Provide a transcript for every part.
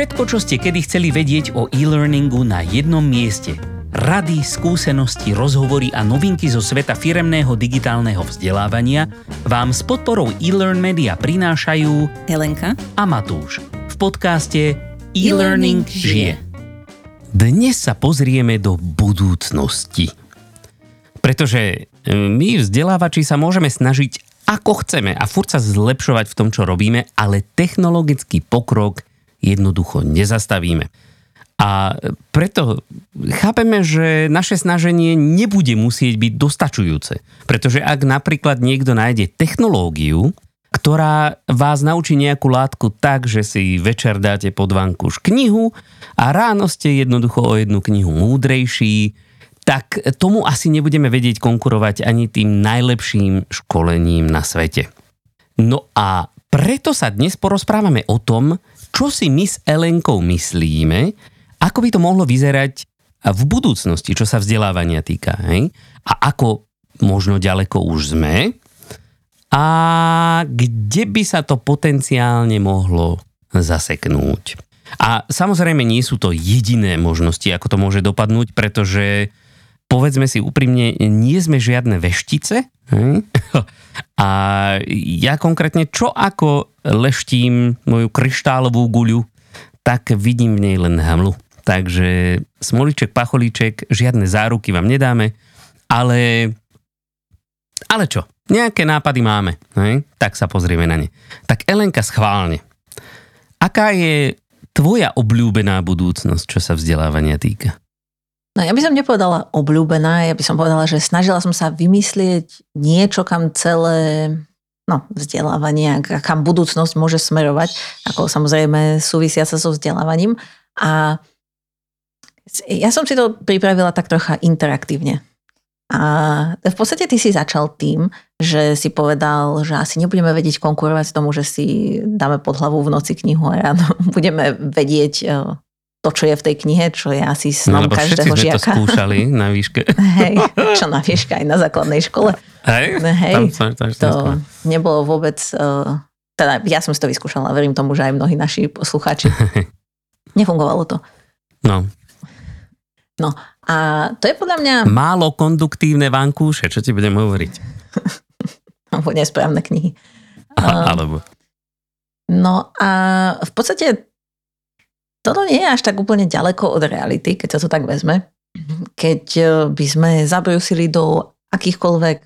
Všetko, čo ste kedy chceli vedieť o e-learningu na jednom mieste. Rady, skúsenosti, rozhovory a novinky zo sveta firemného digitálneho vzdelávania vám s podporou e-learn media prinášajú Helenka a Matúš v podcaste E-Learning žije. Dnes sa pozrieme do budúcnosti. Pretože e, my vzdelávači sa môžeme snažiť ako chceme a furt sa zlepšovať v tom, čo robíme, ale technologický pokrok jednoducho nezastavíme. A preto chápeme, že naše snaženie nebude musieť byť dostačujúce. Pretože ak napríklad niekto nájde technológiu, ktorá vás naučí nejakú látku tak, že si večer dáte pod vankuš knihu a ráno ste jednoducho o jednu knihu múdrejší, tak tomu asi nebudeme vedieť konkurovať ani tým najlepším školením na svete. No a preto sa dnes porozprávame o tom, čo si my s Elenkou myslíme, ako by to mohlo vyzerať v budúcnosti, čo sa vzdelávania týka. Hej? A ako možno ďaleko už sme a kde by sa to potenciálne mohlo zaseknúť. A samozrejme nie sú to jediné možnosti, ako to môže dopadnúť, pretože povedzme si úprimne, nie sme žiadne veštice. Hej? A ja konkrétne, čo ako leštím moju kryštálovú guľu, tak vidím v nej len hamlu. Takže smoliček, pacholíček, žiadne záruky vám nedáme, ale, ale čo, nejaké nápady máme, hej? tak sa pozrieme na ne. Tak Elenka schválne. Aká je tvoja obľúbená budúcnosť, čo sa vzdelávania týka? No ja by som nepovedala obľúbená, ja by som povedala, že snažila som sa vymyslieť niečo, kam celé no, vzdelávanie, kam budúcnosť môže smerovať, ako samozrejme súvisia sa so vzdelávaním. A ja som si to pripravila tak trocha interaktívne. A v podstate ty si začal tým, že si povedal, že asi nebudeme vedieť konkurovať tomu, že si dáme pod hlavu v noci knihu a ráno budeme vedieť e, to, čo je v tej knihe, čo je asi snom no, každého žiaka. To skúšali na výške. Hej, čo na výške aj na základnej škole. Hej, Hej tam, tam, tam, to nebolo vôbec, uh, teda ja som si to vyskúšala, verím tomu, že aj mnohí naši poslucháči. Nefungovalo to. No, No a to je podľa mňa... Málo konduktívne vankúše, čo ti budem hovoriť? Alebo nesprávne knihy. Aha, alebo... No a v podstate toto nie je až tak úplne ďaleko od reality, keď sa to tak vezme. Keď e, by sme zabrúsili do akýchkoľvek,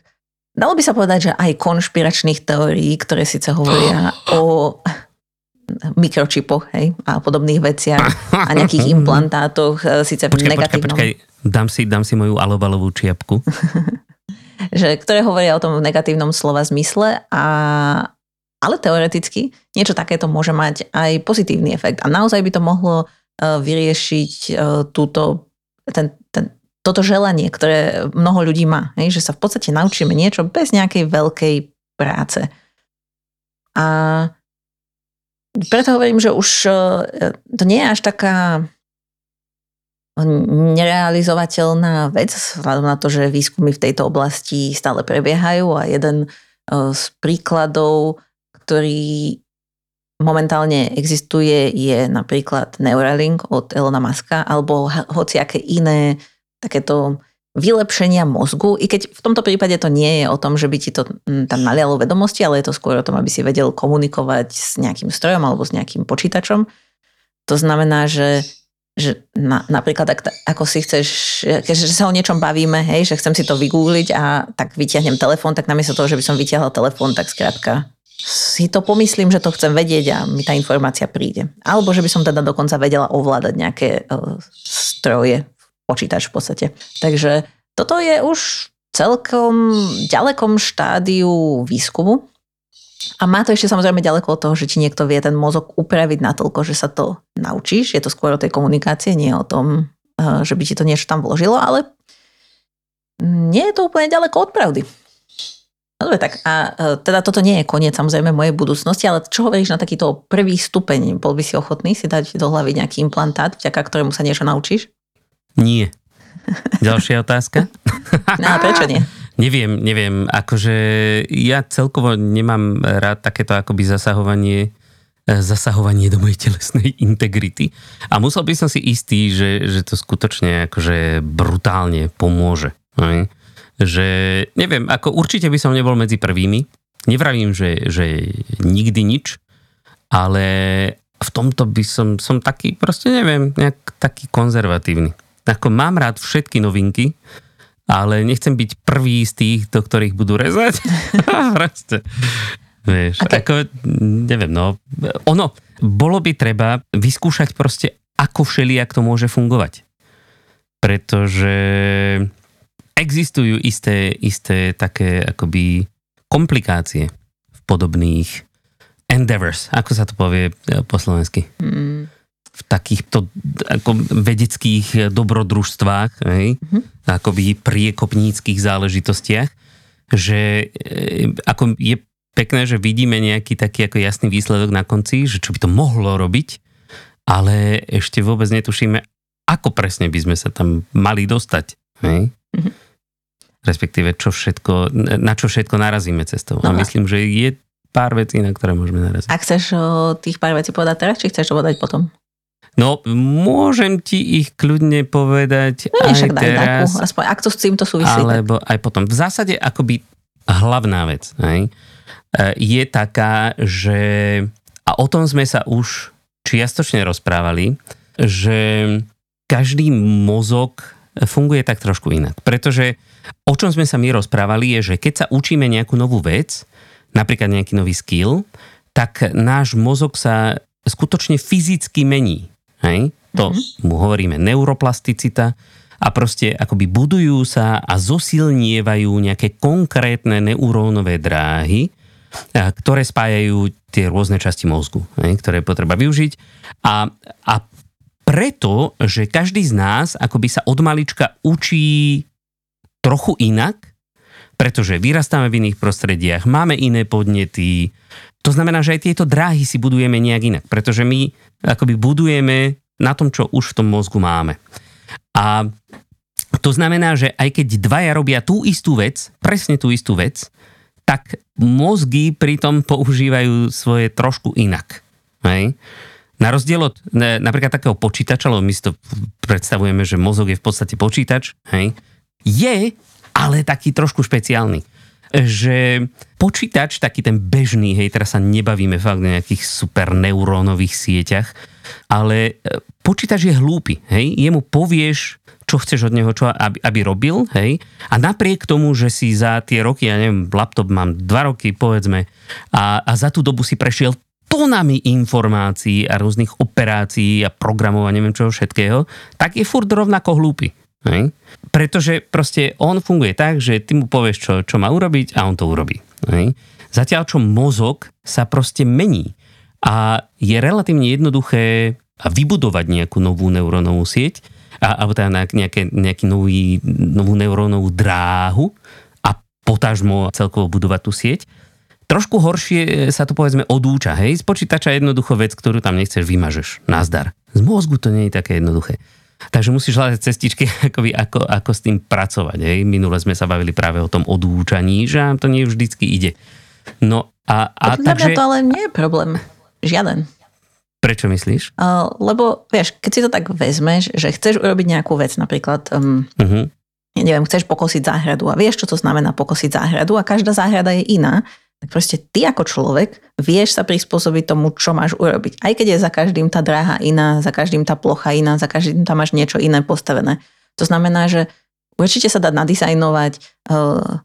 dalo by sa povedať, že aj konšpiračných teórií, ktoré síce hovoria o mikročipoch hej, a podobných veciach a nejakých implantátoch, e, síce počkaj, v negatívnom. Počkaj, počkaj, dám si, dám si moju alobalovú čiapku. že, ktoré hovoria o tom v negatívnom slova zmysle, a, ale teoreticky niečo takéto môže mať aj pozitívny efekt a naozaj by to mohlo e, vyriešiť e, túto, ten, ten, toto želanie, ktoré mnoho ľudí má, hej, že sa v podstate naučíme niečo bez nejakej veľkej práce. A preto hovorím, že už e, to nie je až taká nerealizovateľná vec, vzhľadom na to, že výskumy v tejto oblasti stále prebiehajú a jeden z príkladov, ktorý momentálne existuje, je napríklad Neuralink od Elona Muska alebo hociaké iné takéto vylepšenia mozgu, i keď v tomto prípade to nie je o tom, že by ti to mm, tam nalialo vedomosti, ale je to skôr o tom, aby si vedel komunikovať s nejakým strojom alebo s nejakým počítačom. To znamená, že, že na, napríklad ak, ako si chceš, keďže sa o niečom bavíme, hej, že chcem si to vygoogliť a tak vyťahnem telefón, tak namiesto toho, že by som vyťahla telefón, tak skrátka si to pomyslím, že to chcem vedieť a mi tá informácia príde. Alebo že by som teda dokonca vedela ovládať nejaké uh, stroje, počítač v podstate. Takže toto je už celkom ďalekom štádiu výskumu. A má to ešte samozrejme ďaleko od toho, že ti niekto vie ten mozog upraviť natoľko, že sa to naučíš. Je to skôr o tej komunikácie, nie o tom, eh, že by ti to niečo tam vložilo, ale nie je to úplne ďaleko od pravdy. Dobre, tak a eh, teda toto nie je koniec samozrejme mojej budúcnosti, ale čo hovoríš na takýto prvý stupeň? Bol by si ochotný si dať do hlavy nejaký implantát, vďaka ktorému sa niečo naučíš? Nie. Ďalšia otázka? No prečo nie? Neviem, neviem. Akože ja celkovo nemám rád takéto akoby zasahovanie zasahovanie do mojej telesnej integrity. A musel by som si istý, že, že to skutočne akože brutálne pomôže. Hej? Že neviem, ako určite by som nebol medzi prvými. Nevravím, že, že nikdy nič, ale v tomto by som, som taký, proste neviem, nejak taký konzervatívny. Ako mám rád všetky novinky, ale nechcem byť prvý z tých, do ktorých budú rezať. proste. Vieš, okay. ako, neviem, no, ono, bolo by treba vyskúšať proste, ako všelijak to môže fungovať. Pretože existujú isté, isté také akoby komplikácie v podobných endeavors, ako sa to povie e, po slovensky. Mm. V takýchto ako vedeckých dobrodružstvách, hej? Mm-hmm. akoby priekopníckých záležitostiach, že e, ako je pekné, že vidíme nejaký taký ako jasný výsledok na konci, že čo by to mohlo robiť, ale ešte vôbec netušíme, ako presne by sme sa tam mali dostať. Hej? Respektíve, čo všetko, na čo všetko narazíme cestou. No a myslím, že je pár vecí, na ktoré môžeme naraziť. Ak chceš tých pár vecí povedať teraz, či chceš to povedať potom? No, môžem ti ich kľudne povedať no, aj však teraz. Takú, aspoň, ak to s týmto súvisí. Alebo tak. aj potom. V zásade akoby hlavná vec. Hej? E, je taká, že a o tom sme sa už čiastočne rozprávali, že každý mozog funguje tak trošku inak. Pretože o čom sme sa my rozprávali je, že keď sa učíme nejakú novú vec, napríklad nejaký nový skill, tak náš mozog sa skutočne fyzicky mení. Hej? To mm-hmm. mu hovoríme neuroplasticita a proste akoby budujú sa a zosilnievajú nejaké konkrétne neurónové dráhy, ktoré spájajú tie rôzne časti mozgu, ktoré je potreba využiť. A, a preto, že každý z nás akoby sa od malička učí trochu inak, pretože vyrastáme v iných prostrediach, máme iné podnety. To znamená, že aj tieto dráhy si budujeme nejak inak, pretože my akoby budujeme na tom, čo už v tom mozgu máme. A to znamená, že aj keď dvaja robia tú istú vec, presne tú istú vec, tak mozgy pritom používajú svoje trošku inak. Hej? Na rozdiel od ne, napríklad takého počítača, lebo my si to predstavujeme, že mozog je v podstate počítač, hej? je ale taký trošku špeciálny. Že počítač, taký ten bežný, hej, teraz sa nebavíme fakt o nejakých super neurónových sieťach, ale e, počítač je hlúpy, hej, jemu povieš čo chceš od neho, čo, aby, aby robil, hej. A napriek tomu, že si za tie roky, ja neviem, laptop mám dva roky, povedzme, a, a za tú dobu si prešiel tonami informácií a rôznych operácií a programov a neviem čoho všetkého, tak je furt rovnako hlúpy. Hej? Pretože proste on funguje tak, že ty mu povieš, čo, čo má urobiť a on to urobí. Hej? Zatiaľ, čo mozog sa proste mení a je relatívne jednoduché vybudovať nejakú novú neurónovú sieť, a, alebo teda nejaké, nejaký nový, novú neurónovú dráhu a potažmo celkovo budovať tú sieť. Trošku horšie sa to povedzme odúča, hej? Z počítača jednoducho vec, ktorú tam nechceš, vymažeš. Nazdar. Z mozgu to nie je také jednoduché. Takže musíš hľadať cestičky, akoby, ako, ako s tým pracovať. Hej? Minule sme sa bavili práve o tom odúčaní, že to nie vždycky ide. No a, a takže... to ale nie je problém. Žiaden. Prečo myslíš? Uh, lebo, vieš, keď si to tak vezmeš, že chceš urobiť nejakú vec, napríklad, um, uh-huh. neviem, chceš pokosiť záhradu a vieš, čo to znamená pokosiť záhradu a každá záhrada je iná, tak proste ty ako človek vieš sa prispôsobiť tomu, čo máš urobiť. Aj keď je za každým tá dráha iná, za každým tá plocha iná, za každým tam máš niečo iné postavené. To znamená, že určite sa dá nadizajnovať uh,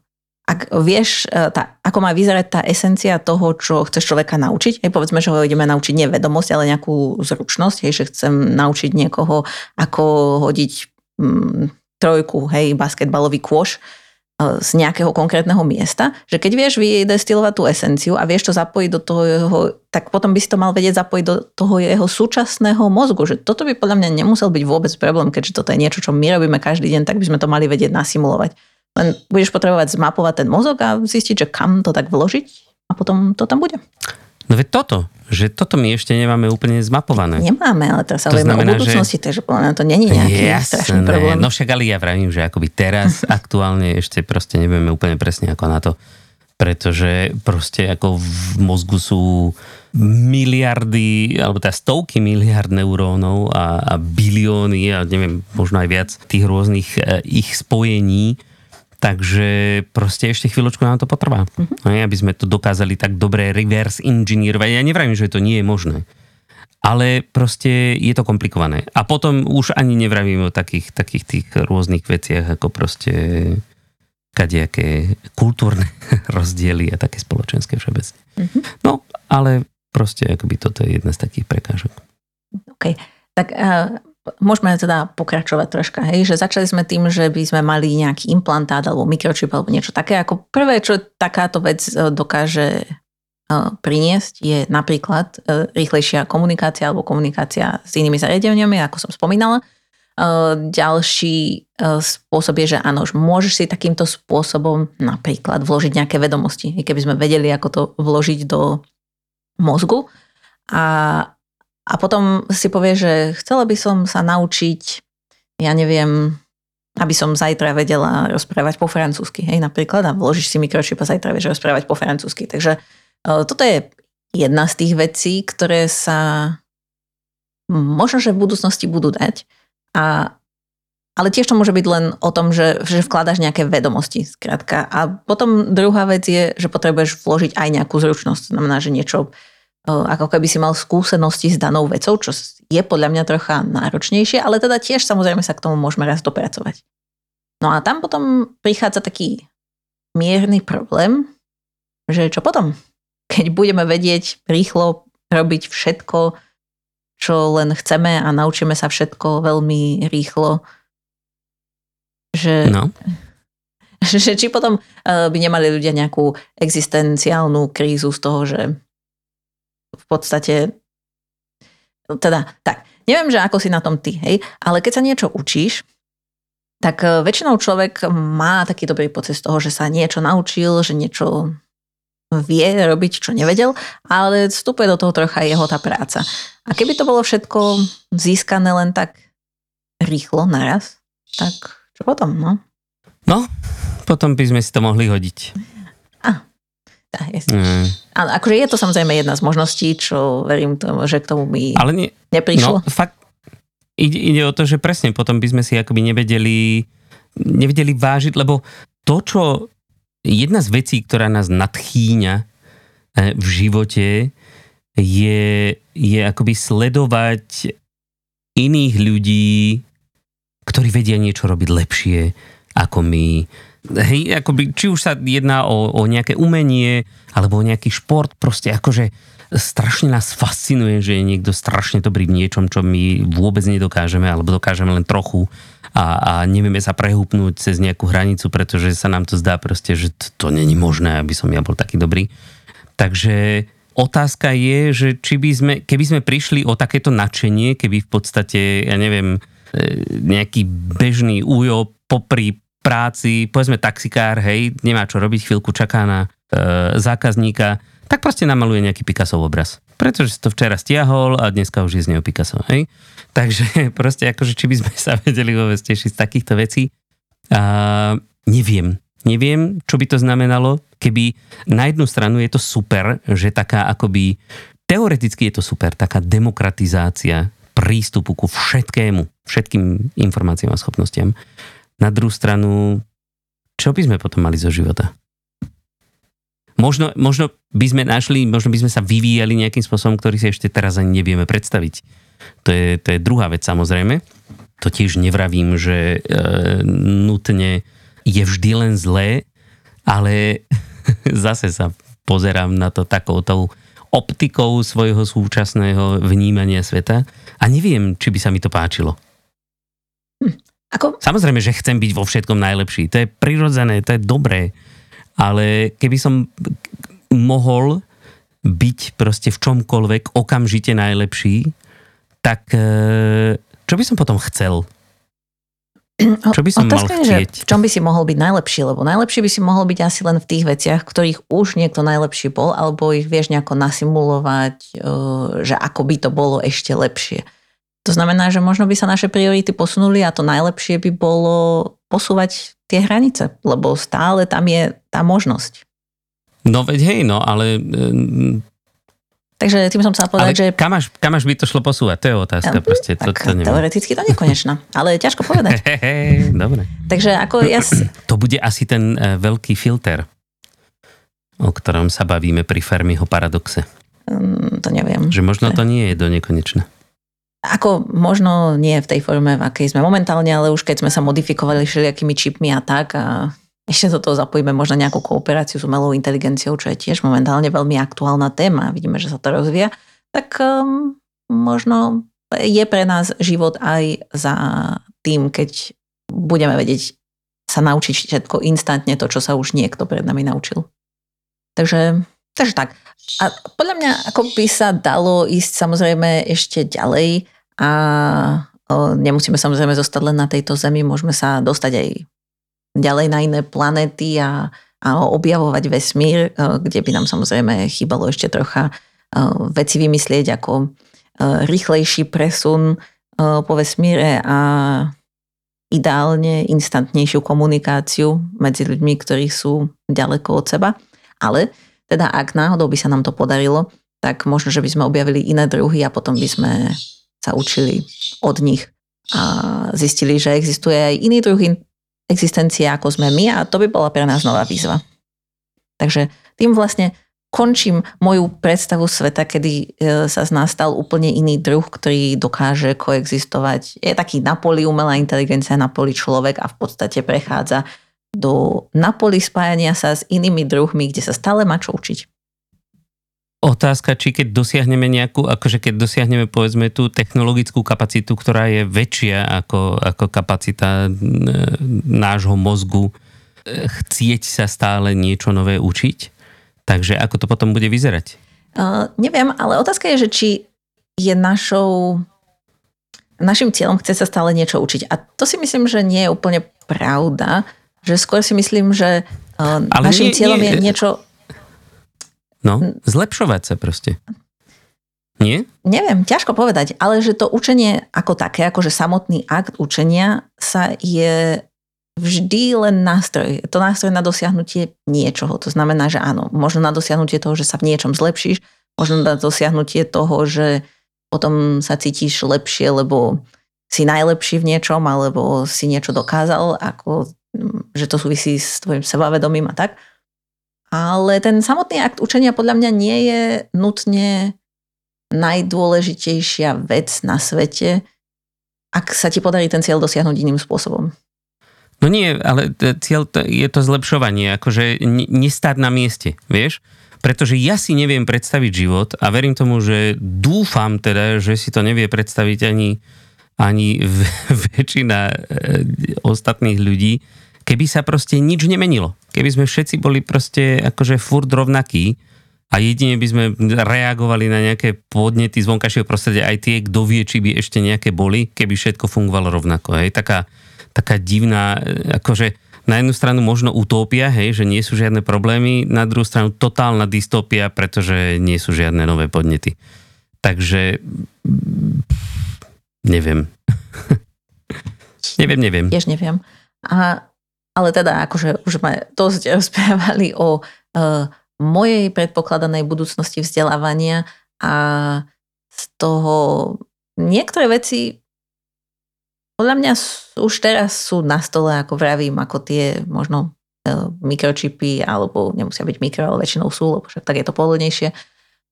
ak vieš, e, tá, ako má vyzerať tá esencia toho, čo chceš človeka naučiť, hej, povedzme, že ho ideme naučiť nie vedomosť, ale nejakú zručnosť, hej, že chcem naučiť niekoho, ako hodiť mm, trojku, hej, basketbalový kôš z nejakého konkrétneho miesta, že keď vieš vydestilovať tú esenciu a vieš to zapojiť do toho jeho, tak potom by si to mal vedieť zapojiť do toho jeho súčasného mozgu, že toto by podľa mňa nemusel byť vôbec problém, keďže toto je niečo, čo my robíme každý deň, tak by sme to mali vedieť nasimulovať. Len budeš potrebovať zmapovať ten mozog a zistiť, že kam to tak vložiť a potom to tam bude. No veď toto, že toto my ešte nemáme úplne zmapované. Nemáme, ale teraz sa hovoríme o budúcnosti, že... takže podľa mňa to není nejaký Jasné, strašný problém. No však ale ja vravím, že akoby teraz aktuálne ešte proste nevieme úplne presne ako na to, pretože proste ako v mozgu sú miliardy, alebo teda stovky miliard neurónov a, a bilióny a neviem, možno aj viac tých rôznych e, ich spojení. Takže proste ešte chvíľočku nám to potrvá. Uh-huh. Aby sme to dokázali tak dobre reverse engineerovať. Ja nevravím, že to nie je možné. Ale proste je to komplikované. A potom už ani nevravím o takých, takých tých rôznych veciach, ako proste kadejaké kultúrne rozdiely a také spoločenské všeobecne. Uh-huh. No, ale proste akoby toto je jedna z takých prekážok. OK, tak uh, môžeme teda pokračovať troška, hej, že začali sme tým, že by sme mali nejaký implantát alebo mikročip alebo niečo také. Ako prvé, čo takáto vec e, dokáže uh, priniesť, je napríklad uh, rýchlejšia komunikácia alebo komunikácia s inými zariadeniami, ako som spomínala. Ďalší spôsob je, že áno, môžeš si takýmto spôsobom napríklad vložiť nejaké vedomosti. Keby sme vedeli, ako to vložiť do mozgu a potom si povie, že chcela by som sa naučiť, ja neviem, aby som zajtra vedela rozprávať po francúzsky, hej, napríklad, a vložíš si mikročip a zajtra vieš rozprávať po francúzsky. Takže e, toto je jedna z tých vecí, ktoré sa možno, že v budúcnosti budú dať. A, ale tiež to môže byť len o tom, že, že vkladaš nejaké vedomosti, skrátka. A potom druhá vec je, že potrebuješ vložiť aj nejakú zručnosť. Znamená, že niečo ako keby si mal skúsenosti s danou vecou, čo je podľa mňa trocha náročnejšie, ale teda tiež samozrejme sa k tomu môžeme raz dopracovať. No a tam potom prichádza taký mierny problém, že čo potom? Keď budeme vedieť rýchlo robiť všetko, čo len chceme a naučíme sa všetko veľmi rýchlo, že, no. že či potom by nemali ľudia nejakú existenciálnu krízu z toho, že v podstate, teda tak, neviem, že ako si na tom ty, hej, ale keď sa niečo učíš, tak e, väčšinou človek má taký dobrý pocit z toho, že sa niečo naučil, že niečo vie robiť, čo nevedel, ale vstupuje do toho trocha jeho tá práca. A keby to bolo všetko získané len tak rýchlo naraz, tak čo potom, no? No, potom by sme si to mohli hodiť. Tá, mm. Ale akože je to samozrejme jedna z možností, čo verím tomu, že k tomu mi Ale nie, neprišlo. No, fakt, ide, ide o to, že presne potom by sme si akoby nevedeli, nevedeli vážiť, lebo to, čo jedna z vecí, ktorá nás nadchýňa eh, v živote, je, je akoby sledovať iných ľudí, ktorí vedia niečo robiť lepšie ako my, Hej, akoby, či už sa jedná o, o nejaké umenie, alebo o nejaký šport, proste akože strašne nás fascinuje, že je niekto strašne dobrý v niečom, čo my vôbec nedokážeme, alebo dokážeme len trochu a, a nevieme sa prehúpnúť cez nejakú hranicu, pretože sa nám to zdá proste, že to, to není možné, aby som ja bol taký dobrý. Takže otázka je, že či by sme, keby sme prišli o takéto nadšenie, keby v podstate, ja neviem, e, nejaký bežný újo popri práci, povedzme taxikár, hej, nemá čo robiť, chvíľku čaká na e, zákazníka, tak proste namaluje nejaký Picassov obraz. Pretože si to včera stiahol a dneska už je z neho Picasso, hej. Takže proste akože, či by sme sa vedeli vôbec tešiť z takýchto vecí. A, neviem. Neviem, čo by to znamenalo, keby na jednu stranu je to super, že taká akoby, teoreticky je to super, taká demokratizácia prístupu ku všetkému, všetkým informáciám a schopnostiam. Na druhú stranu, čo by sme potom mali zo života? Možno, možno by sme našli, možno by sme sa vyvíjali nejakým spôsobom, ktorý si ešte teraz ani nevieme predstaviť. To je, to je druhá vec samozrejme. To tiež nevravím, že e, nutne je vždy len zlé, ale zase sa pozerám na to takouto optikou svojho súčasného vnímania sveta a neviem, či by sa mi to páčilo. Hm. Ako? Samozrejme, že chcem byť vo všetkom najlepší. To je prirodzené, to je dobré. Ale keby som mohol byť proste v čomkoľvek okamžite najlepší, tak e, čo by som potom chcel? Čo by som Otázka mal chcieť? Že v čom by si mohol byť najlepší? Lebo najlepší by si mohol byť asi len v tých veciach, ktorých už niekto najlepší bol, alebo ich vieš nejako nasimulovať, e, že ako by to bolo ešte lepšie. To znamená, že možno by sa naše priority posunuli a to najlepšie by bolo posúvať tie hranice, lebo stále tam je tá možnosť. No veď hej, no ale Takže tým som chcela povedať, Ale že... kam až, kam až by to šlo posúvať? To je otázka Ja, proste. To, tak to neviem. teoreticky to nekonečná, ale ťažko povedať. Dobre. Takže ako ja... To bude asi ten e, veľký filter, o ktorom sa bavíme pri Fermiho paradoxe. mm, to neviem. Že možno to nie je do nekonečna. Ako možno nie v tej forme, v akej sme momentálne, ale už keď sme sa modifikovali všelijakými čipmi a tak a ešte do toho zapojíme možno nejakú kooperáciu s umelou inteligenciou, čo je tiež momentálne veľmi aktuálna téma. Vidíme, že sa to rozvíja. Tak um, možno je pre nás život aj za tým, keď budeme vedieť sa naučiť všetko instantne, to, čo sa už niekto pred nami naučil. Takže, takže tak. A podľa mňa ako by sa dalo ísť samozrejme ešte ďalej a o, nemusíme samozrejme zostať len na tejto zemi, môžeme sa dostať aj ďalej na iné planéty a, a objavovať vesmír, o, kde by nám samozrejme chýbalo ešte trocha o, veci vymyslieť ako rýchlejší presun po vesmíre a ideálne instantnejšiu komunikáciu medzi ľuďmi, ktorí sú ďaleko od seba. Ale teda ak náhodou by sa nám to podarilo, tak možno, že by sme objavili iné druhy a potom by sme sa učili od nich a zistili, že existuje aj iný druh existencie ako sme my a to by bola pre nás nová výzva. Takže tým vlastne končím moju predstavu sveta, kedy e, sa z nás stal úplne iný druh, ktorý dokáže koexistovať. Je taký na poli umelá inteligencia, na poli človek a v podstate prechádza do na poli spájania sa s inými druhmi, kde sa stále má čo učiť. Otázka, či keď dosiahneme nejakú, akože keď dosiahneme povedzme tú technologickú kapacitu, ktorá je väčšia ako, ako kapacita e, nášho mozgu, e, chcieť sa stále niečo nové učiť. Takže ako to potom bude vyzerať? Uh, neviem, ale otázka je, že či je našou našim cieľom chce sa stále niečo učiť. A to si myslím, že nie je úplne pravda. Že skôr si myslím, že uh, Ale našim nie- cieľom nie- je niečo, No, zlepšovať sa proste. Nie? neviem, ťažko povedať, ale že to učenie ako také, akože samotný akt učenia sa je vždy len nástroj. Je to nástroj na dosiahnutie niečoho. To znamená, že áno, možno na dosiahnutie toho, že sa v niečom zlepšíš, možno na dosiahnutie toho, že potom sa cítiš lepšie, lebo si najlepší v niečom, alebo si niečo dokázal, ako, mm, že to súvisí s tvojim sebavedomím a tak. Ale ten samotný akt učenia podľa mňa nie je nutne najdôležitejšia vec na svete, ak sa ti podarí ten cieľ dosiahnuť iným spôsobom. No nie, ale cieľ to, je to zlepšovanie, akože nestáť na mieste, vieš? Pretože ja si neviem predstaviť život a verím tomu, že dúfam teda, že si to nevie predstaviť ani, ani väčšina e, ostatných ľudí, keby sa proste nič nemenilo. Keby sme všetci boli proste akože furt rovnakí a jedine by sme reagovali na nejaké podnety z vonkajšieho prostredia, aj tie, kto vie, či by ešte nejaké boli, keby všetko fungovalo rovnako. Hej? Taká, taká divná, e, akože na jednu stranu možno utópia, hej, že nie sú žiadne problémy, na druhú stranu totálna dystopia, pretože nie sú žiadne nové podnety. Takže neviem. neviem, neviem. Tiež neviem. A, ale teda akože už sme dosť rozprávali o uh, mojej predpokladanej budúcnosti vzdelávania a z toho niektoré veci podľa mňa už teraz sú na stole, ako vravím, ako tie možno e, mikročipy, alebo nemusia byť mikro, ale väčšinou sú, lebo však tak je to pohodlnejšie.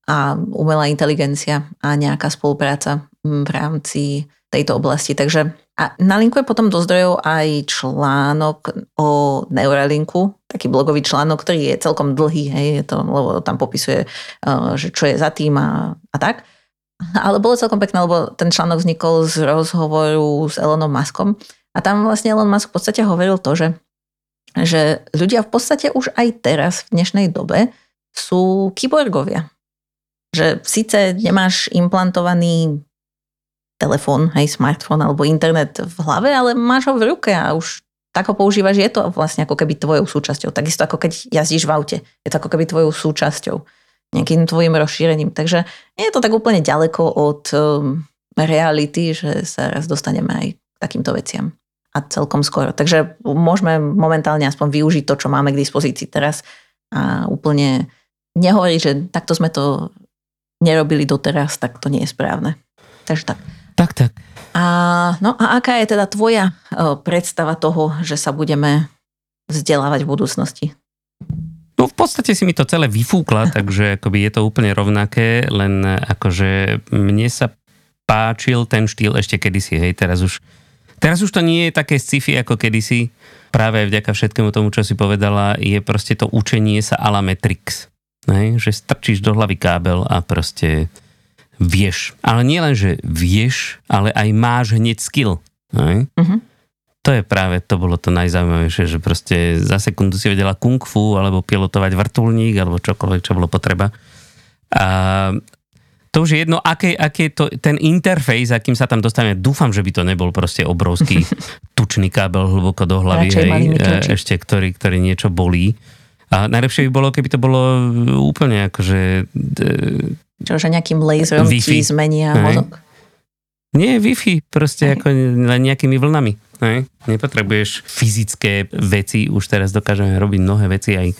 A umelá inteligencia a nejaká spolupráca mm, v rámci tejto oblasti. Takže a nalinkujem potom do zdrojov aj článok o Neuralinku, taký blogový článok, ktorý je celkom dlhý, hej, je to, lebo tam popisuje, uh, že čo je za tým a, a tak. Ale bolo celkom pekné, lebo ten článok vznikol z rozhovoru s Elonom Muskom a tam vlastne Elon Musk v podstate hovoril to, že, že ľudia v podstate už aj teraz v dnešnej dobe sú kyborgovia. Že síce nemáš implantovaný telefón, hej, smartfón alebo internet v hlave, ale máš ho v ruke a už tak ho používaš, je to vlastne ako keby tvojou súčasťou. Takisto ako keď jazdíš v aute, je to ako keby tvojou súčasťou, nejakým tvojim rozšírením. Takže nie je to tak úplne ďaleko od um, reality, že sa raz dostaneme aj k takýmto veciam. A celkom skoro. Takže môžeme momentálne aspoň využiť to, čo máme k dispozícii teraz a úplne nehovorí, že takto sme to nerobili doteraz, tak to nie je správne. Takže tak. Tak, tak. A, no a aká je teda tvoja predstava toho, že sa budeme vzdelávať v budúcnosti? No v podstate si mi to celé vyfúkla, takže akoby je to úplne rovnaké, len akože mne sa páčil ten štýl ešte kedysi, hej, teraz už, teraz už to nie je také sci-fi ako kedysi, práve vďaka všetkému tomu, čo si povedala, je proste to učenie sa a la Matrix, hej, že strčíš do hlavy kábel a proste vieš. Ale nie len, že vieš, ale aj máš hneď skill, hej. Uh-huh to je práve, to bolo to najzaujímavejšie, že proste za sekundu si vedela kung fu, alebo pilotovať vrtulník, alebo čokoľvek, čo bolo potreba. A to už je jedno, aké, aké to, ten interfejs, akým sa tam dostaneme, dúfam, že by to nebol proste obrovský tučný kábel hlboko do hlavy, hej, e, ešte, ktorý, ktorý niečo bolí. A najlepšie by bolo, keby to bolo úplne akože... Čo, že nejakým laserom ti zmenia mozog? Nie, Wi-Fi, proste ako len nejakými vlnami. Ne? Nepotrebuješ fyzické veci, už teraz dokážeme robiť mnohé veci aj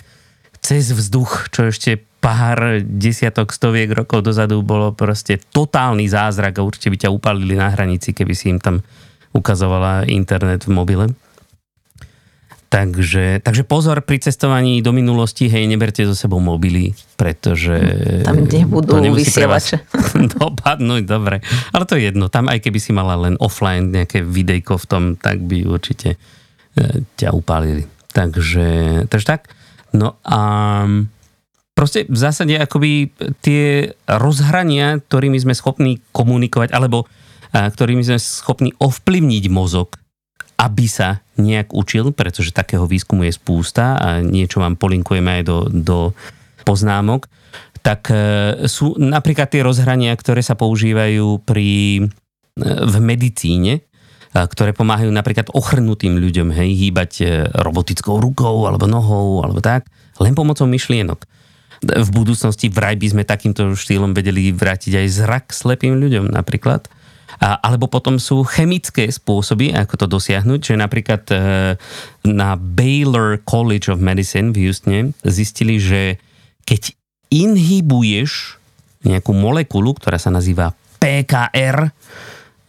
cez vzduch, čo ešte pár desiatok, stoviek rokov dozadu bolo proste totálny zázrak a určite by ťa upalili na hranici, keby si im tam ukazovala internet v mobile. Takže, takže pozor pri cestovaní do minulosti, hej, neberte so sebou mobily, pretože... Tam nebudú vysielače. Dopadnúť, dobre. Ale to je jedno, tam aj keby si mala len offline nejaké videjko v tom, tak by určite e, ťa upálili. Takže, takže tak. No a proste v zásade akoby tie rozhrania, ktorými sme schopní komunikovať, alebo ktorými sme schopní ovplyvniť mozog, aby sa nejak učil, pretože takého výskumu je spústa a niečo vám polinkujeme aj do, do poznámok, tak e, sú napríklad tie rozhrania, ktoré sa používajú pri, e, v medicíne, ktoré pomáhajú napríklad ochrnutým ľuďom hej, hýbať e, robotickou rukou alebo nohou alebo tak, len pomocou myšlienok. V budúcnosti vraj by sme takýmto štýlom vedeli vrátiť aj zrak slepým ľuďom napríklad. Alebo potom sú chemické spôsoby, ako to dosiahnuť, že napríklad e, na Baylor College of Medicine v Houstone zistili, že keď inhibuješ nejakú molekulu, ktorá sa nazýva PKR,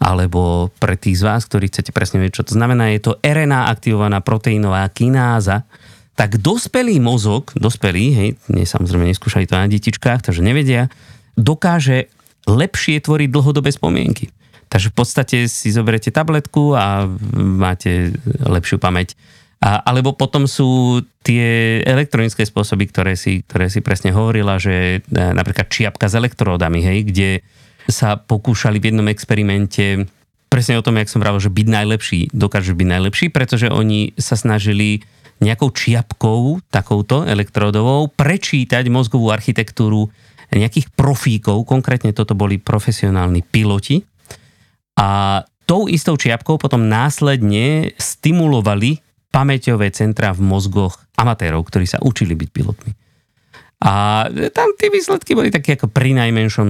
alebo pre tých z vás, ktorí chcete presne vedieť, čo to znamená, je to RNA aktivovaná proteínová kináza, tak dospelý mozog, dospelý, hej, nie, samozrejme neskúšali to na detičkách, takže nevedia, dokáže lepšie tvoriť dlhodobé spomienky. Takže v podstate si zoberiete tabletku a máte lepšiu pamäť. A, alebo potom sú tie elektronické spôsoby, ktoré si, ktoré si presne hovorila, že e, napríklad čiapka s elektródami, hej, kde sa pokúšali v jednom experimente presne o tom, jak som vravil, že byť najlepší, dokážu byť najlepší, pretože oni sa snažili nejakou čiapkou, takouto elektródovou, prečítať mozgovú architektúru nejakých profíkov, konkrétne toto boli profesionálni piloti, a tou istou čiapkou potom následne stimulovali pamäťové centra v mozgoch amatérov, ktorí sa učili byť pilotmi. A tam tie výsledky boli také ako pri najmenšom,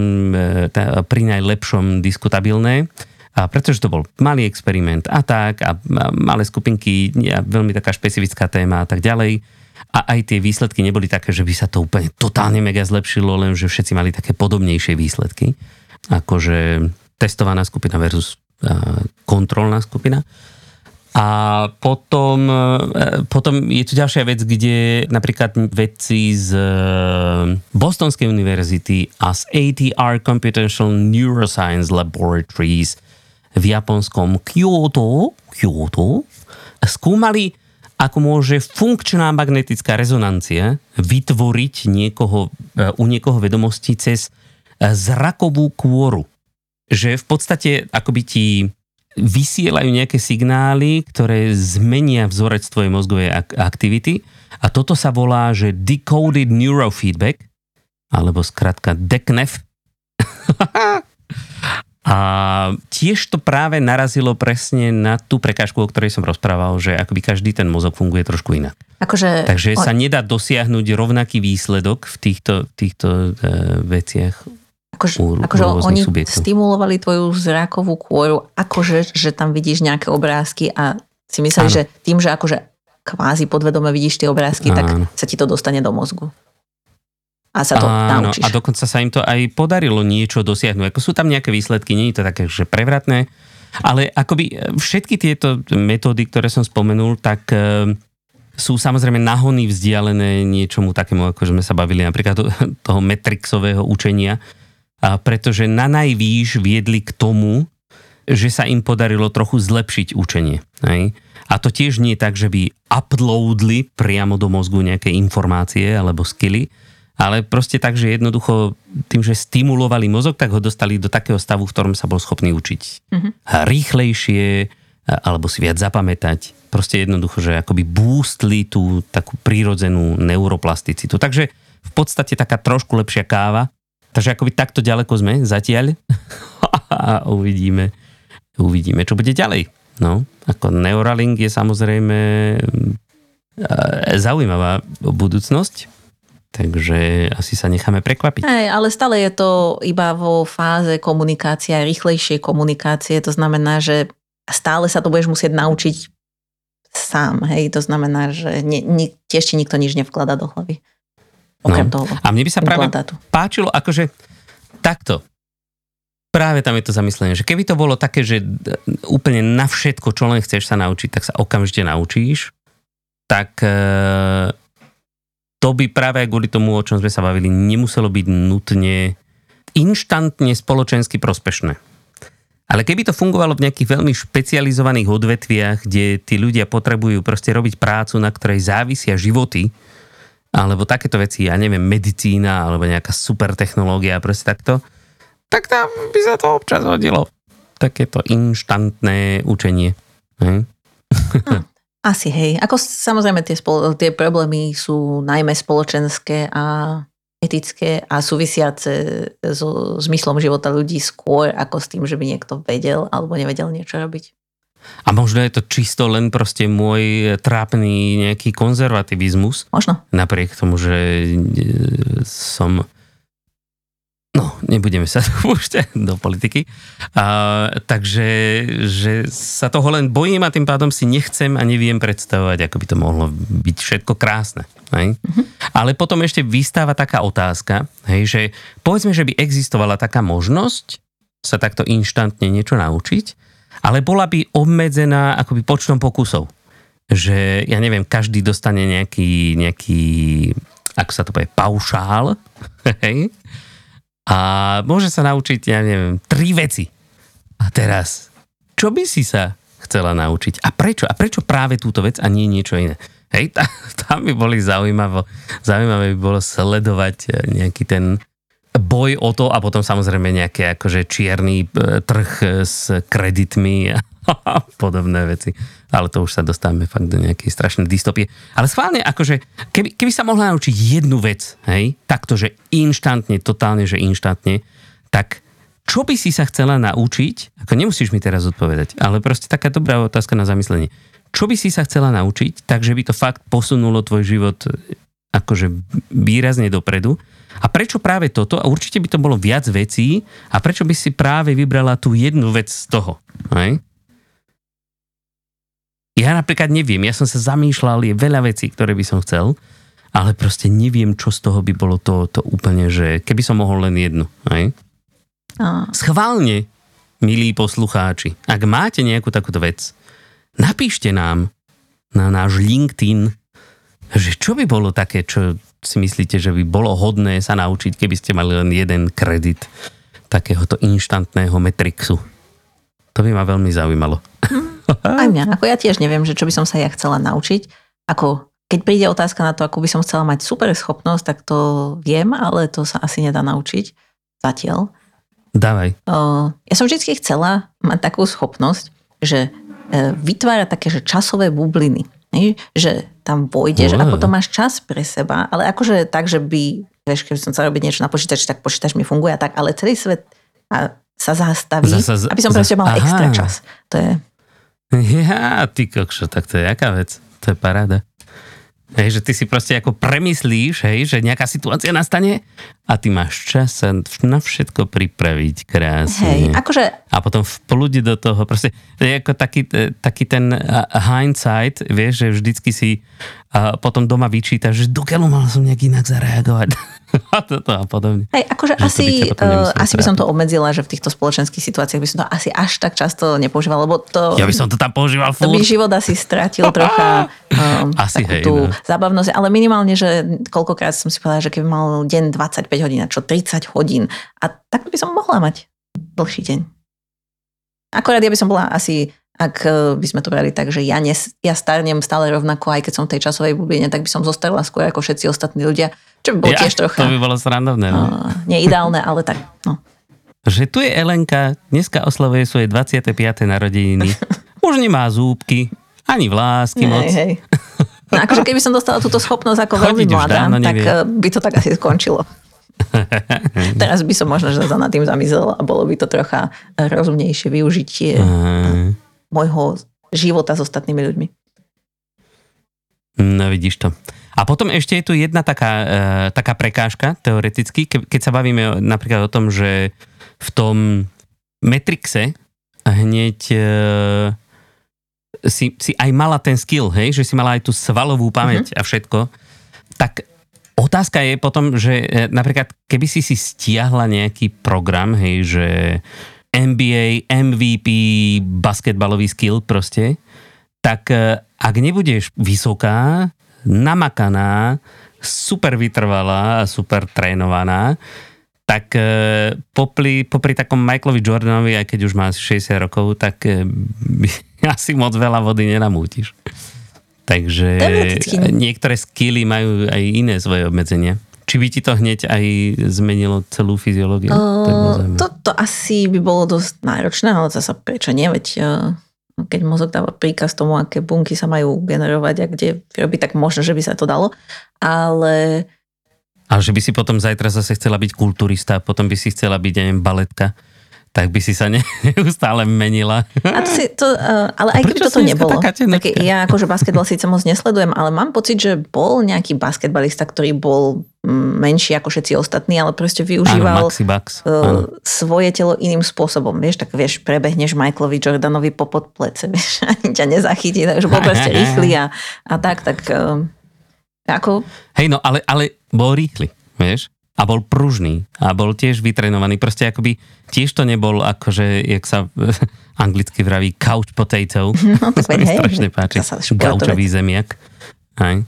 e, pri najlepšom diskutabilné. A pretože to bol malý experiment a tak, a malé skupinky, a veľmi taká špecifická téma a tak ďalej. A aj tie výsledky neboli také, že by sa to úplne totálne mega zlepšilo, len že všetci mali také podobnejšie výsledky. Akože testovaná skupina versus kontrolná skupina. A potom, e, potom je tu ďalšia vec, kde napríklad vedci z e, Bostonskej univerzity a z ATR Computational Neuroscience Laboratories v japonskom Kyoto, Kyoto skúmali, ako môže funkčná magnetická rezonancia vytvoriť niekoho, e, u niekoho vedomosti cez zrakovú kôru že v podstate akoby ti vysielajú nejaké signály, ktoré zmenia vzorec tvojej mozgovej aktivity a toto sa volá, že Decoded Neurofeedback alebo skratka DECNEF. a tiež to práve narazilo presne na tú prekážku, o ktorej som rozprával, že akoby každý ten mozog funguje trošku inak. Akože... Takže sa nedá dosiahnuť rovnaký výsledok v týchto, týchto e, veciach akože, u, akože oni subjektov. stimulovali tvoju zrakovú kôru, akože, že tam vidíš nejaké obrázky a si mysleli, že tým, že akože kvázi podvedome vidíš tie obrázky, Áno. tak sa ti to dostane do mozgu. a sa to Áno, naučíš. a dokonca sa im to aj podarilo niečo dosiahnuť. Ako sú tam nejaké výsledky, nie je to také, že prevratné, ale akoby všetky tieto metódy, ktoré som spomenul, tak e, sú samozrejme nahony vzdialené niečomu takému, ako sme sa bavili napríklad to- toho metrixového učenia, pretože na najvýš viedli k tomu, že sa im podarilo trochu zlepšiť učenie. Hej? A to tiež nie je tak, že by uploadli priamo do mozgu nejaké informácie alebo skily, ale proste tak, že jednoducho tým, že stimulovali mozog, tak ho dostali do takého stavu, v ktorom sa bol schopný učiť Mhm. rýchlejšie alebo si viac zapamätať. Proste jednoducho, že akoby boostli tú takú prírodzenú neuroplasticitu. Takže v podstate taká trošku lepšia káva. Takže akoby takto ďaleko sme zatiaľ a uvidíme, uvidíme, čo bude ďalej. No, ako Neuralink je samozrejme e, zaujímavá budúcnosť, takže asi sa necháme prekvapiť. Hej, ale stále je to iba vo fáze komunikácie, aj rýchlejšej komunikácie. To znamená, že stále sa to budeš musieť naučiť sám. Hej, to znamená, že ni, ni, tiež ti nikto nič nevklada do hlavy. Okrem No. toho A mne by sa práve implantátu. páčilo, akože takto. Práve tam je to zamyslenie, že keby to bolo také, že úplne na všetko, čo len chceš sa naučiť, tak sa okamžite naučíš, tak e, to by práve aj kvôli tomu, o čom sme sa bavili, nemuselo byť nutne inštantne spoločensky prospešné. Ale keby to fungovalo v nejakých veľmi špecializovaných odvetviach, kde tí ľudia potrebujú proste robiť prácu, na ktorej závisia životy, alebo takéto veci, ja neviem, medicína, alebo nejaká super technológia, proste takto, tak tam by sa to občas hodilo. Takéto inštantné učenie. Hm? Asi hej. Ako samozrejme tie, spolo, tie problémy sú najmä spoločenské a etické a súvisiace so zmyslom života ľudí skôr ako s tým, že by niekto vedel alebo nevedel niečo robiť. A možno je to čisto len proste môj trápny nejaký konzervativizmus, Možno. napriek tomu, že e, som... No, nebudeme sa púšťať do politiky. A, takže že sa toho len bojím a tým pádom si nechcem a neviem predstavovať, ako by to mohlo byť všetko krásne. Hej? Ale potom ešte vystáva taká otázka, hej, že povedzme, že by existovala taká možnosť sa takto inštantne niečo naučiť, ale bola by obmedzená akoby počtom pokusov. Že, ja neviem, každý dostane nejaký, nejaký ako sa to povie, paušál, hej, a môže sa naučiť, ja neviem, tri veci. A teraz, čo by si sa chcela naučiť? A prečo? A prečo práve túto vec a nie niečo iné? Hej, tam by boli zaujímavé, zaujímavé by bolo sledovať nejaký ten boj o to a potom samozrejme nejaké akože čierny eh, trh eh, s kreditmi a podobné veci. Ale to už sa dostávame fakt do nejakej strašnej dystopie. Ale schválne, akože, keby, keby sa mohla naučiť jednu vec, hej, takto, že inštantne, totálne, že inštantne, tak čo by si sa chcela naučiť, ako nemusíš mi teraz odpovedať, ale proste taká dobrá otázka na zamyslenie. Čo by si sa chcela naučiť, takže by to fakt posunulo tvoj život e, akože výrazne dopredu. A prečo práve toto? A určite by to bolo viac vecí. A prečo by si práve vybrala tú jednu vec z toho? Hej? Ja napríklad neviem, ja som sa zamýšľal, je veľa vecí, ktoré by som chcel, ale proste neviem, čo z toho by bolo to, to úplne, že keby som mohol len jednu. Hej? A, Schválne, milí poslucháči, ak máte nejakú takúto vec, napíšte nám na náš LinkedIn, že čo by bolo také, čo si myslíte, že by bolo hodné sa naučiť, keby ste mali len jeden kredit takéhoto inštantného Metrixu. To by ma veľmi zaujímalo. aj mňa. Ako ja tiež neviem, že čo by som sa ja chcela naučiť. Ako keď príde otázka na to, ako by som chcela mať super schopnosť, tak to viem, ale to sa asi nedá naučiť zatiaľ. Dávaj. Ja som vždy chcela mať takú schopnosť, že uh, vytvára také, že časové bubliny. Že tam vojdeš a Wow. potom máš čas pre seba, ale akože tak, že by, vieš, keby som chcela robiť niečo na počítači, tak počítač mi funguje a tak, ale celý svet a, sa zastaví, Zasa- aby som proste mala aha. extra čas. To je, Ja, ty kokšo, tak to je jaká vec? To je paráda. Hej, že ty si proste ako premyslíš, hej, že nejaká situácia nastane a ty máš čas sa na všetko pripraviť krásne. Hej, akože... A potom vplúdi do toho, proste, je ako taký, e, taký ten hindsight, vieš, že vždycky si a potom doma vyčítaš, že dokiaľ mal som nejak inak zareagovať. a toto a podobne. Hej, akože že asi, uh, asi by som to obmedzila, že v týchto spoločenských situáciách by som to asi až tak často nepoužívala, lebo to... Ja by som to tam používal furt. To by život asi stratil trocha um, asi hej, tú no. zábavnosť, ale minimálne, že koľkokrát som si povedala, že keby mal deň 25 hodín, čo 30 hodín, a tak by som mohla mať dlhší deň. Akorát ja by som bola asi ak e, by sme to brali tak, že ja, nes, ja starnem stále rovnako, aj keď som v tej časovej bubline, tak by som zostala skôr ako všetci ostatní ľudia, čo by bolo ja, tiež trocha... To by bolo srandovné. No. Uh, neideálne, ale tak, no. Že tu je Elenka, dneska oslavuje svoje 25. narodeniny. Už nemá zúbky, ani vlásky moc. Hej. No akože keby som dostala túto schopnosť ako veľmi mladá, tak. E, by to tak asi skončilo. Teraz by som možno že sa nad tým zamyslel a bolo by to trocha rozumnejšie využitie. Uh môjho života s ostatnými ľuďmi. No vidíš to. A potom ešte je tu jedna taká, e, taká prekážka teoreticky, ke, keď sa bavíme napríklad o tom, že v tom Matrixe hneď e, si, si aj mala ten skill, hej, že si mala aj tú svalovú pamäť uh-huh. a všetko, tak otázka je potom, že e, napríklad keby si si stiahla nejaký program, hej, že NBA, MVP, basketbalový skill proste, tak e, ak nebudeš vysoká, namakaná, super vytrvalá a super trénovaná, tak e, popri, popri takom Michaelovi Jordanovi, aj keď už má 60 rokov, tak e, asi moc veľa vody nenamútiš. Takže niektoré skily majú aj iné svoje obmedzenia. Či by ti to hneď aj zmenilo celú fyziológiu? Uh, to, to asi by bolo dosť náročné, ale zase prečo nie, veď uh, keď mozog dáva príkaz tomu, aké bunky sa majú generovať a kde vyrobiť, tak možno, že by sa to dalo. Ale... A že by si potom zajtra zase chcela byť kulturista, potom by si chcela byť, neviem, baletka tak by si sa neustále menila. A to si, to, uh, ale aj keby toto nebolo, tak ja akože basketbal síce moc nesledujem, ale mám pocit, že bol nejaký basketbalista, ktorý bol mm, menší ako všetci ostatní, ale proste využíval áno, Bucks, uh, svoje telo iným spôsobom. Vieš, tak vieš, prebehneš Michaelovi Jordanovi po podplece, vieš, ani ťa nezachytí, takže bol proste rýchly a, a tak, tak uh, ako... Hej, no ale, ale bol rýchly, vieš? A bol pružný a bol tiež vytrenovaný. Proste akoby tiež to nebol akože, jak sa anglicky vraví, couch potato. No, to sa mi strašne páči. Gaučový zemiak. Aj.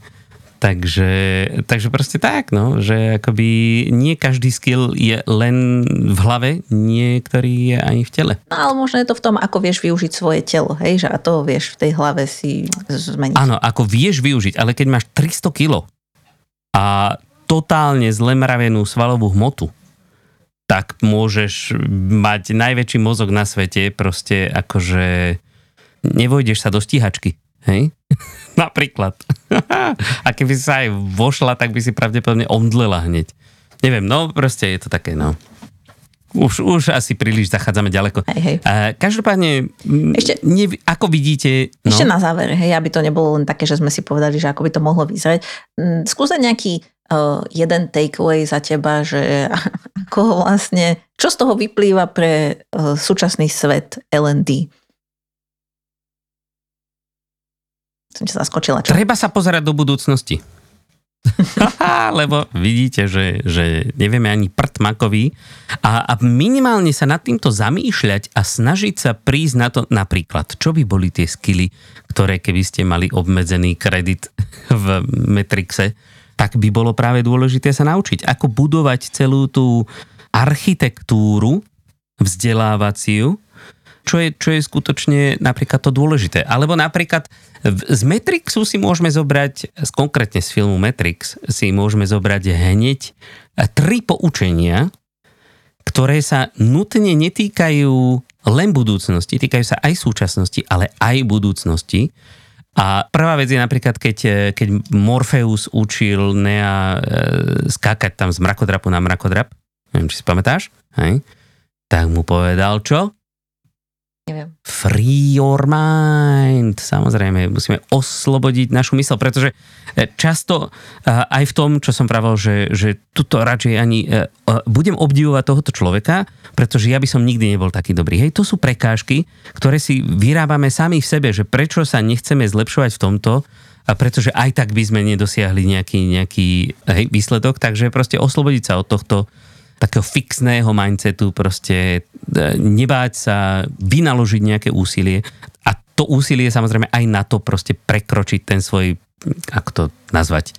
Takže, takže proste tak, no, že akoby nie každý skill je len v hlave, niektorý je aj v tele. No ale možno je to v tom, ako vieš využiť svoje telo, hej, že a to vieš v tej hlave si zmeniť. Áno, ako vieš využiť, ale keď máš 300 kilo a totálne zlemravenú svalovú hmotu, tak môžeš mať najväčší mozog na svete, proste akože nevojdeš sa do stíhačky, hej? Napríklad. A keby sa aj vošla, tak by si pravdepodobne omdlela hneď. Neviem, no proste je to také, no. Už, už asi príliš zachádzame ďaleko. Hej, hej. Uh, každopádne, Ešte, ne, ako vidíte... No? Ešte na záver, hej, aby to nebolo len také, že sme si povedali, že ako by to mohlo vyzerať. Skúsať nejaký uh, jeden takeaway za teba, že ako vlastne, čo z toho vyplýva pre uh, súčasný svet L&D? Som ťa zaskočila. Čo? Treba sa pozerať do budúcnosti. Lebo vidíte, že, že nevieme ani prd makový a, a minimálne sa nad týmto zamýšľať a snažiť sa prísť na to napríklad, čo by boli tie skily, ktoré keby ste mali obmedzený kredit v Metrixe, tak by bolo práve dôležité sa naučiť, ako budovať celú tú architektúru vzdelávaciu, čo je, čo je skutočne napríklad to dôležité. Alebo napríklad z Matrixu si môžeme zobrať, konkrétne z filmu Matrix, si môžeme zobrať hneď tri poučenia, ktoré sa nutne netýkajú len budúcnosti, týkajú sa aj súčasnosti, ale aj budúcnosti. A prvá vec je napríklad, keď, e, keď Morpheus učil Nea e, skákať tam z mrakodrapu na mrakodrap, neviem, či si pamätáš, hej? tak mu povedal čo? Neviem. free your mind. Samozrejme, musíme oslobodiť našu mysl, pretože e, často e, aj v tom, čo som pravil, že, že tuto radšej ani e, budem obdivovať tohoto človeka, pretože ja by som nikdy nebol taký dobrý. Hej, to sú prekážky, ktoré si vyrábame sami v sebe, že prečo sa nechceme zlepšovať v tomto, a pretože aj tak by sme nedosiahli nejaký, nejaký hej, výsledok, takže proste oslobodiť sa od tohto takého fixného mindsetu, proste e, nebáť sa, vynaložiť nejaké úsilie. A to úsilie samozrejme aj na to proste prekročiť ten svoj, ako to nazvať,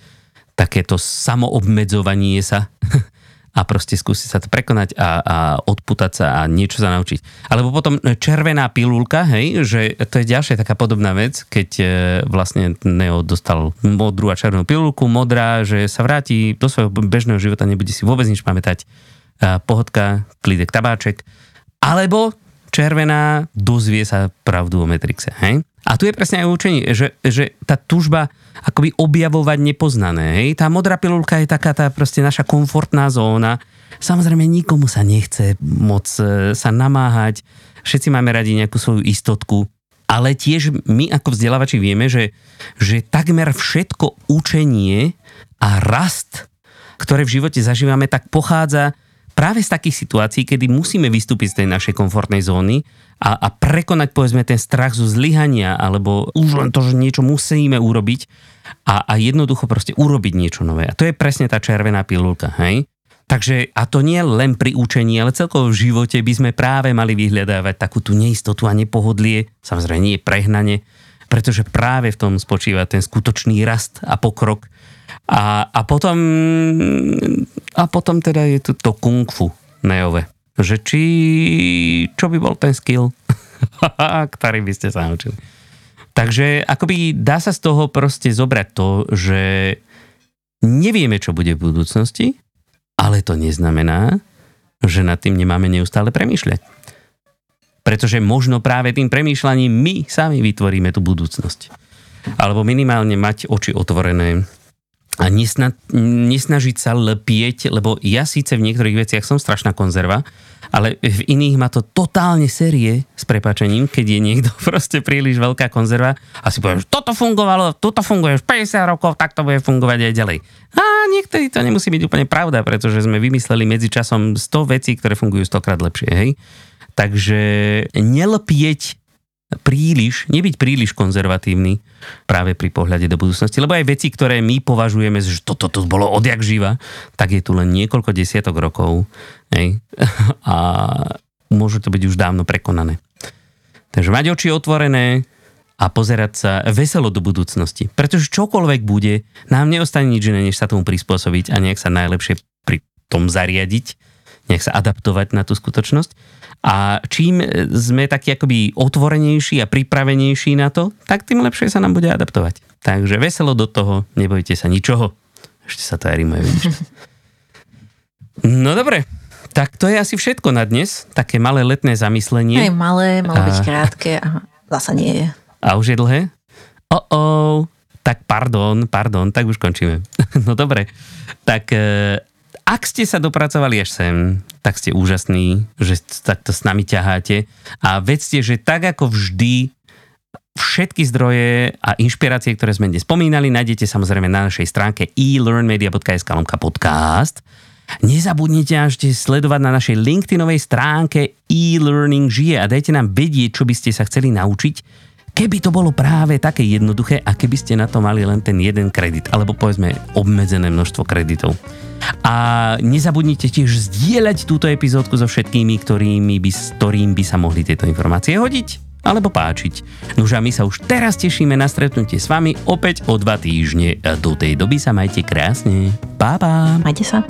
takéto samoobmedzovanie sa a proste skúsiť sa to prekonať a, a odputať sa a niečo sa naučiť. Alebo potom červená pilulka, hej, že to je ďalšia taká podobná vec, keď e, vlastne Neo dostal modrú a červenú pilulku, modrá, že sa vráti do svojho bežného života, nebude si vôbec nič pamätať, e, pohodka, klídek, tabáček, alebo červená, dozvie sa pravdu o Matrixe, hej. A tu je presne aj učenie, že, že tá tužba akoby objavovať nepoznané. Hej? Tá modrá pilulka je taká tá proste naša komfortná zóna. Samozrejme nikomu sa nechce moc e, sa namáhať. Všetci máme radi nejakú svoju istotku. Ale tiež my ako vzdelávači vieme, že, že takmer všetko učenie a rast, ktoré v živote zažívame, tak pochádza práve z takých situácií, kedy musíme vystúpiť z tej našej komfortnej zóny a, a prekonať povedzme ten strach zo zlyhania alebo už len to, že niečo musíme urobiť a, a jednoducho proste urobiť niečo nové. A to je presne tá červená pilulka, hej? Takže, a to nie len pri učení, ale celkovo v živote by sme práve mali vyhľadávať takú tú neistotu a nepohodlie, samozrejme nie prehnane, pretože práve v tom spočíva ten skutočný rast a pokrok. A, a potom a potom teda je tu to kung fu neové. Že či, čo by bol ten skill, ktorý by ste sa naučili. Takže akoby dá sa z toho proste zobrať to, že nevieme, čo bude v budúcnosti, ale to neznamená, že nad tým nemáme neustále premýšľať. Pretože možno práve tým premýšľaním my sami vytvoríme tú budúcnosť. Alebo minimálne mať oči otvorené a nesna, nesnažiť sa lepieť, lebo ja síce v niektorých veciach som strašná konzerva, ale v iných má to totálne série s prepačením, keď je niekto proste príliš veľká konzerva a si poviem, že toto fungovalo, toto funguje už 50 rokov, tak to bude fungovať aj ďalej. A niektorí to nemusí byť úplne pravda, pretože sme vymysleli medzi časom 100 vecí, ktoré fungujú 100 krát lepšie, hej? Takže nelepieť príliš, nebyť príliš konzervatívny práve pri pohľade do budúcnosti, lebo aj veci, ktoré my považujeme, že toto to bolo odjak živa, tak je tu len niekoľko desiatok rokov hej? a môže to byť už dávno prekonané. Takže mať oči otvorené a pozerať sa veselo do budúcnosti. Pretože čokoľvek bude, nám neostane nič iné, než sa tomu prispôsobiť a nejak sa najlepšie pri tom zariadiť, nejak sa adaptovať na tú skutočnosť. A čím sme takí akoby otvorenejší a pripravenejší na to, tak tým lepšie sa nám bude adaptovať. Takže veselo do toho, nebojte sa ničoho. Ešte sa to aj vidíš. No dobre, tak to je asi všetko na dnes. Také malé letné zamyslenie. Aj malé, malo byť krátke a zasa nie je. A už je dlhé? Oh, oh, tak pardon, pardon, tak už končíme. no dobre, tak e, ak ste sa dopracovali až sem, tak ste úžasní, že takto s nami ťaháte a vedzte, že tak ako vždy všetky zdroje a inšpirácie, ktoré sme dnes spomínali, nájdete samozrejme na našej stránke elearnmedia.sk podcast. Nezabudnite až sledovať na našej LinkedInovej stránke e-learning žije a dajte nám vedieť, čo by ste sa chceli naučiť Keby to bolo práve také jednoduché a keby ste na to mali len ten jeden kredit, alebo povedzme obmedzené množstvo kreditov. A nezabudnite tiež zdieľať túto epizódku so všetkými, ktorými by, ktorým by sa mohli tieto informácie hodiť alebo páčiť. Nož a my sa už teraz tešíme na stretnutie s vami opäť o dva týždne. Do tej doby sa majte krásne. Pa, pa. Majte sa.